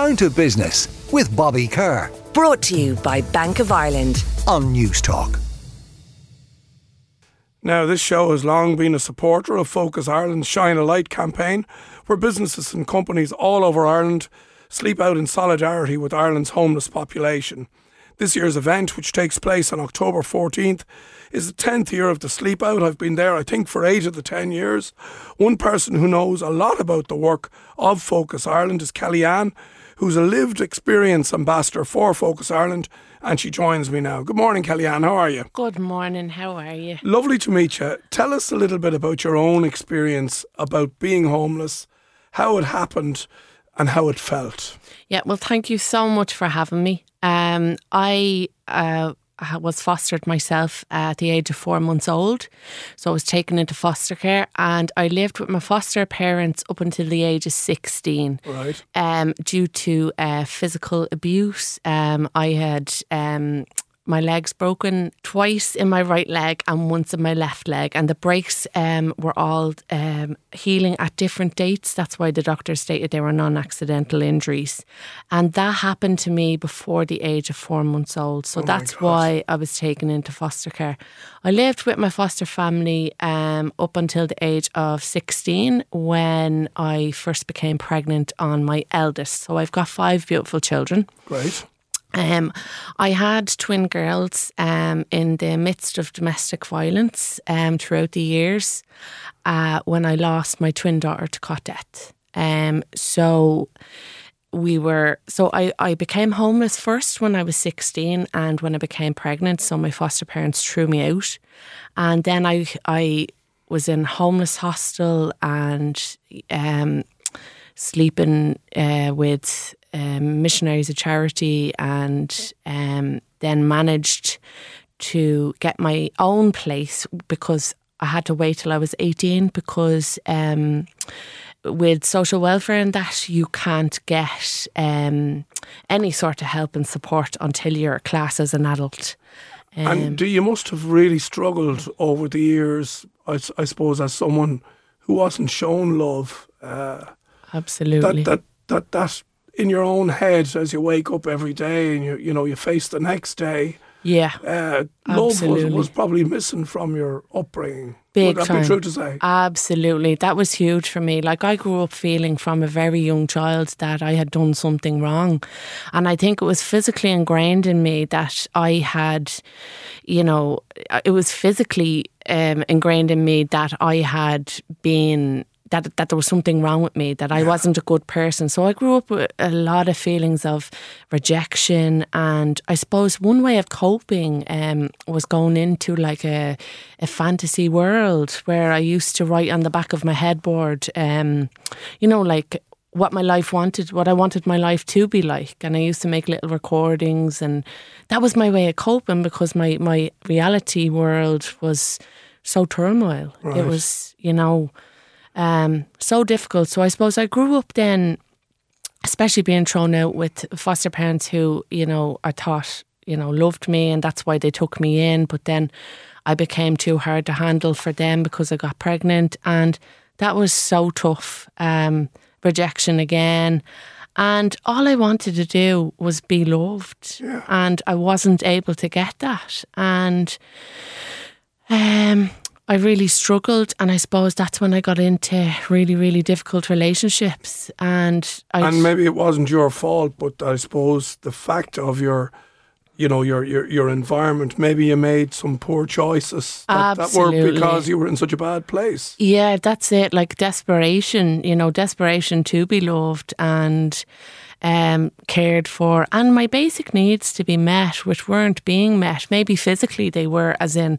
Down to Business with Bobby Kerr. Brought to you by Bank of Ireland on Newstalk. Now, this show has long been a supporter of Focus Ireland's Shine a Light campaign, where businesses and companies all over Ireland sleep out in solidarity with Ireland's homeless population. This year's event, which takes place on October 14th, is the 10th year of the Sleep Out. I've been there, I think, for eight of the 10 years. One person who knows a lot about the work of Focus Ireland is Kellyanne, who's a lived experience ambassador for Focus Ireland, and she joins me now. Good morning, Kellyanne. How are you? Good morning. How are you? Lovely to meet you. Tell us a little bit about your own experience about being homeless, how it happened, and how it felt. Yeah, well, thank you so much for having me. Um, I uh, was fostered myself at the age of four months old. So I was taken into foster care and I lived with my foster parents up until the age of 16. Right. Um, due to uh, physical abuse, um, I had um, my legs broken twice in my right leg and once in my left leg. And the breaks um, were all um, healing at different dates. That's why the doctor stated they were non accidental injuries. And that happened to me before the age of four months old. So Oh that's why I was taken into foster care. I lived with my foster family um, up until the age of 16 when I first became pregnant on my eldest. So I've got five beautiful children. Great. Um, I had twin girls um, in the midst of domestic violence um, throughout the years uh, when I lost my twin daughter to cot death. Um, so we were so I, I became homeless first when I was 16 and when I became pregnant so my foster parents threw me out and then I I was in homeless hostel and um, sleeping uh, with um, missionaries of charity and um, then managed to get my own place because I had to wait till I was 18 because um, with social welfare and that you can't get um, any sort of help and support until you're a class as an adult. Um, and do you must have really struggled over the years, I suppose, as someone who wasn't shown love? Uh, absolutely. that, that, that, that in your own head as you wake up every day and you, you know, you face the next day, yeah. uh, love was, was probably missing from your upbringing. Big Would that time. be true to say? Absolutely. That was huge for me. Like, I grew up feeling from a very young child that I had done something wrong. And I think it was physically ingrained in me that I had, you know, it was physically um, ingrained in me that I had been. That, that there was something wrong with me, that I wasn't a good person. So I grew up with a lot of feelings of rejection. And I suppose one way of coping um, was going into like a, a fantasy world where I used to write on the back of my headboard, um, you know, like what my life wanted, what I wanted my life to be like. And I used to make little recordings. And that was my way of coping because my, my reality world was so turmoil. Right. It was, you know, um, so difficult. So I suppose I grew up then, especially being thrown out with foster parents who, you know, I thought, you know, loved me and that's why they took me in. But then I became too hard to handle for them because I got pregnant and that was so tough. Um, rejection again. And all I wanted to do was be loved. And I wasn't able to get that. And um, I really struggled, and I suppose that's when I got into really, really difficult relationships. And I and maybe it wasn't your fault, but I suppose the fact of your, you know, your your, your environment, maybe you made some poor choices that, that were because you were in such a bad place. Yeah, that's it. Like desperation, you know, desperation to be loved and um, cared for, and my basic needs to be met, which weren't being met. Maybe physically they were, as in,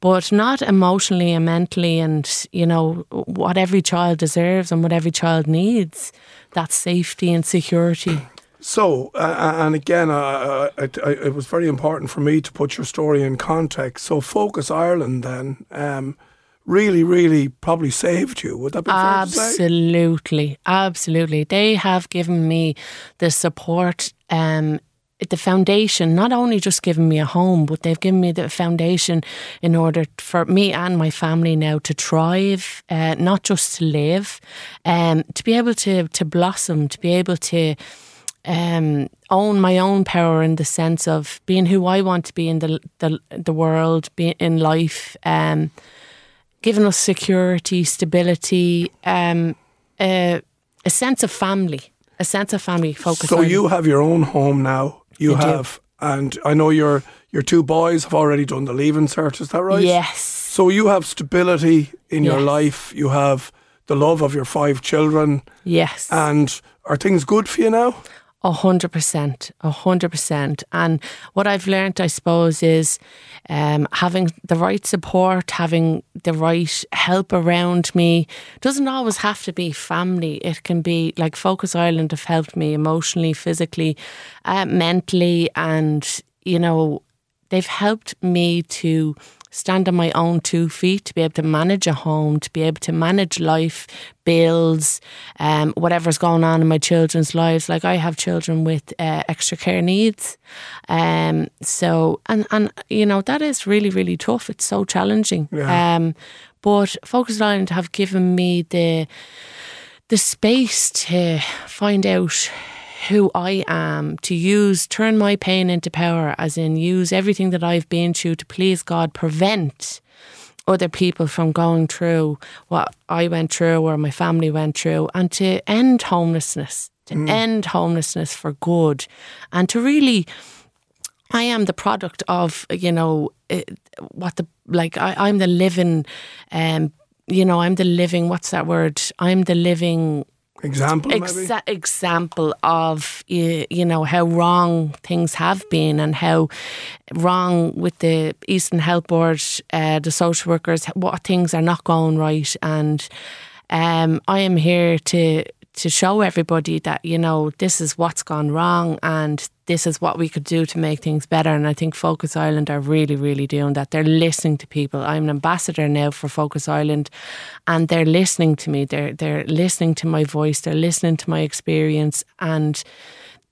but not emotionally and mentally, and you know what every child deserves and what every child needs. That safety and security. So, uh, and again, uh, I, I, it was very important for me to put your story in context. So, Focus Ireland then um, really, really probably saved you. Would that be? Absolutely, absolutely. They have given me the support, um, the foundation. Not only just given me a home, but they've given me the foundation in order for me and my family now to thrive, uh, not just to live, um, to be able to to blossom, to be able to. Um, own my own power in the sense of being who I want to be in the the, the world, be in life, um, giving us security, stability, um, uh, a sense of family, a sense of family focus. So on- you have your own home now. You I do. have, and I know your your two boys have already done the leaving cert. Is that right? yes, So you have stability in your life. You have the love of your five children, yes, and are things good for you now? A hundred percent, a hundred percent. And what I've learned, I suppose, is um, having the right support, having the right help around me. Doesn't always have to be family. It can be like Focus Ireland have helped me emotionally, physically, uh, mentally, and you know, they've helped me to stand on my own two feet, to be able to manage a home, to be able to manage life, bills, um, whatever's going on in my children's lives. Like I have children with uh, extra care needs, um, so and and you know that is really really tough. It's so challenging. Yeah. Um, but Focus Ireland have given me the the space to find out who I am, to use, turn my pain into power, as in use everything that I've been through to please God, prevent other people from going through what I went through or my family went through, and to end homelessness, to end homelessness for good, and to really. I am the product of you know eh, what the like I, I'm the living um you know I'm the living what's that word I'm the living Example, maybe. exa- example of you, you know how wrong things have been and how wrong with the Eastern Health Board, uh, the social workers, what things are not going right, and um, I am here to to show everybody that you know this is what's gone wrong and this is what we could do to make things better. And I think Focus Ireland are really, really doing that. They're listening to people. I'm an ambassador now for Focus Ireland, and they're listening to me. They're they're listening to my voice. They're listening to my experience, and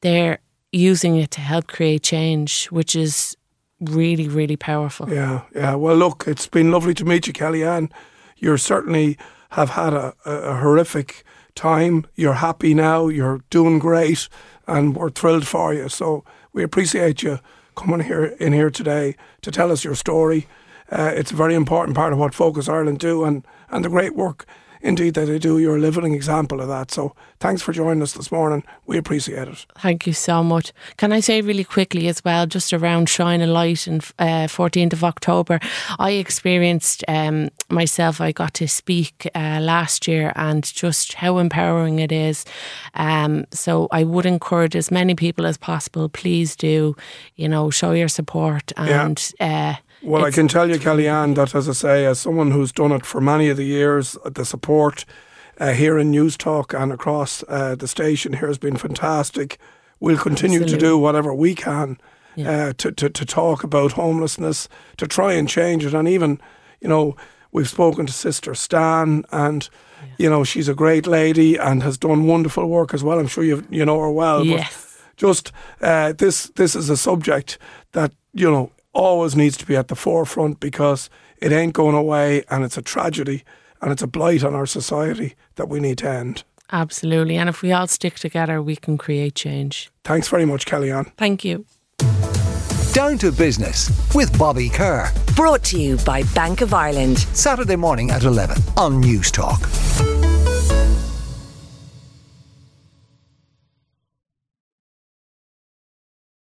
they're using it to help create change, which is really, really powerful. Yeah, yeah. Well, look, it's been lovely to meet you, Kellyanne. You certainly have had a, a, a horrific time. You're happy now. You're doing great, and we're thrilled for you. So we appreciate you coming here in here today to tell us your story. Uh, it's a very important part of what Focus Ireland do, and and the great work indeed that they do. You're a living example of that. So thanks for joining us this morning. We appreciate it. Thank you so much. Can I say really quickly as well, just around Shine a Light and uh, 14th of October, I experienced um, myself, I got to speak uh, last year and just how empowering it is. Um, so I would encourage as many people as possible, please do, you know, show your support and. Uh, Well, I can tell you, Kellyanne, that as I say, as someone who's done it for many of the years, uh, the support uh, here in Newstalk and across uh, the station here has been fantastic. We'll continue to do whatever we can Yeah. uh, to, to, to talk about homelessness, to try and change it. And even, you know, we've spoken to Sister Stan, and, you know, she's a great lady and has done wonderful work as well. I'm sure you you know her well. but yes. just uh, this this is a subject that you know always needs to be at the forefront because it ain't going away and it's a tragedy and it's a blight on our society that we need to end. Absolutely. And if we all stick together, we can create change. Thanks very much, Kellyanne. Thank you. Down to business with Bobby Kerr. Brought to you by Bank of Ireland. Saturday morning at 11 on Newstalk.